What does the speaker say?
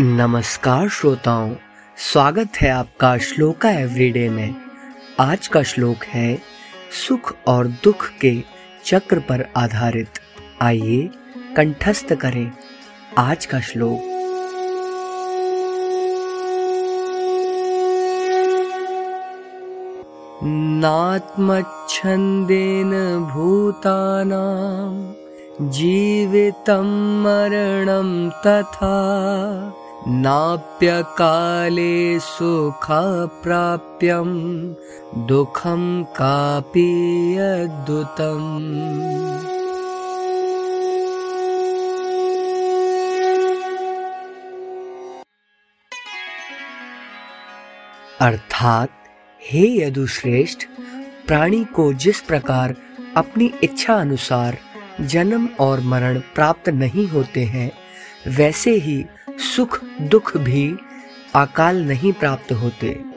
नमस्कार श्रोताओं, स्वागत है आपका श्लोका एवरीडे में। आज का श्लोक है, सुख और दुख के चक्र पर आधारित। आइए, कंठस्थ करें आज का श्लोक। नात्मच्छन्देन भूतानां, जीवितं मरणं तथा नाप्यकाले सुखप्राप्यं दुःखं कापि अद्भुतम् अर्थात हे यदुश्रेष्ठ, प्राणी को जिस प्रकार अपनी इच्छा अनुसार जन्म और मरण प्राप्त नहीं होते हैं, वैसे ही सुख दुख भी अकाल नहीं प्राप्त होते।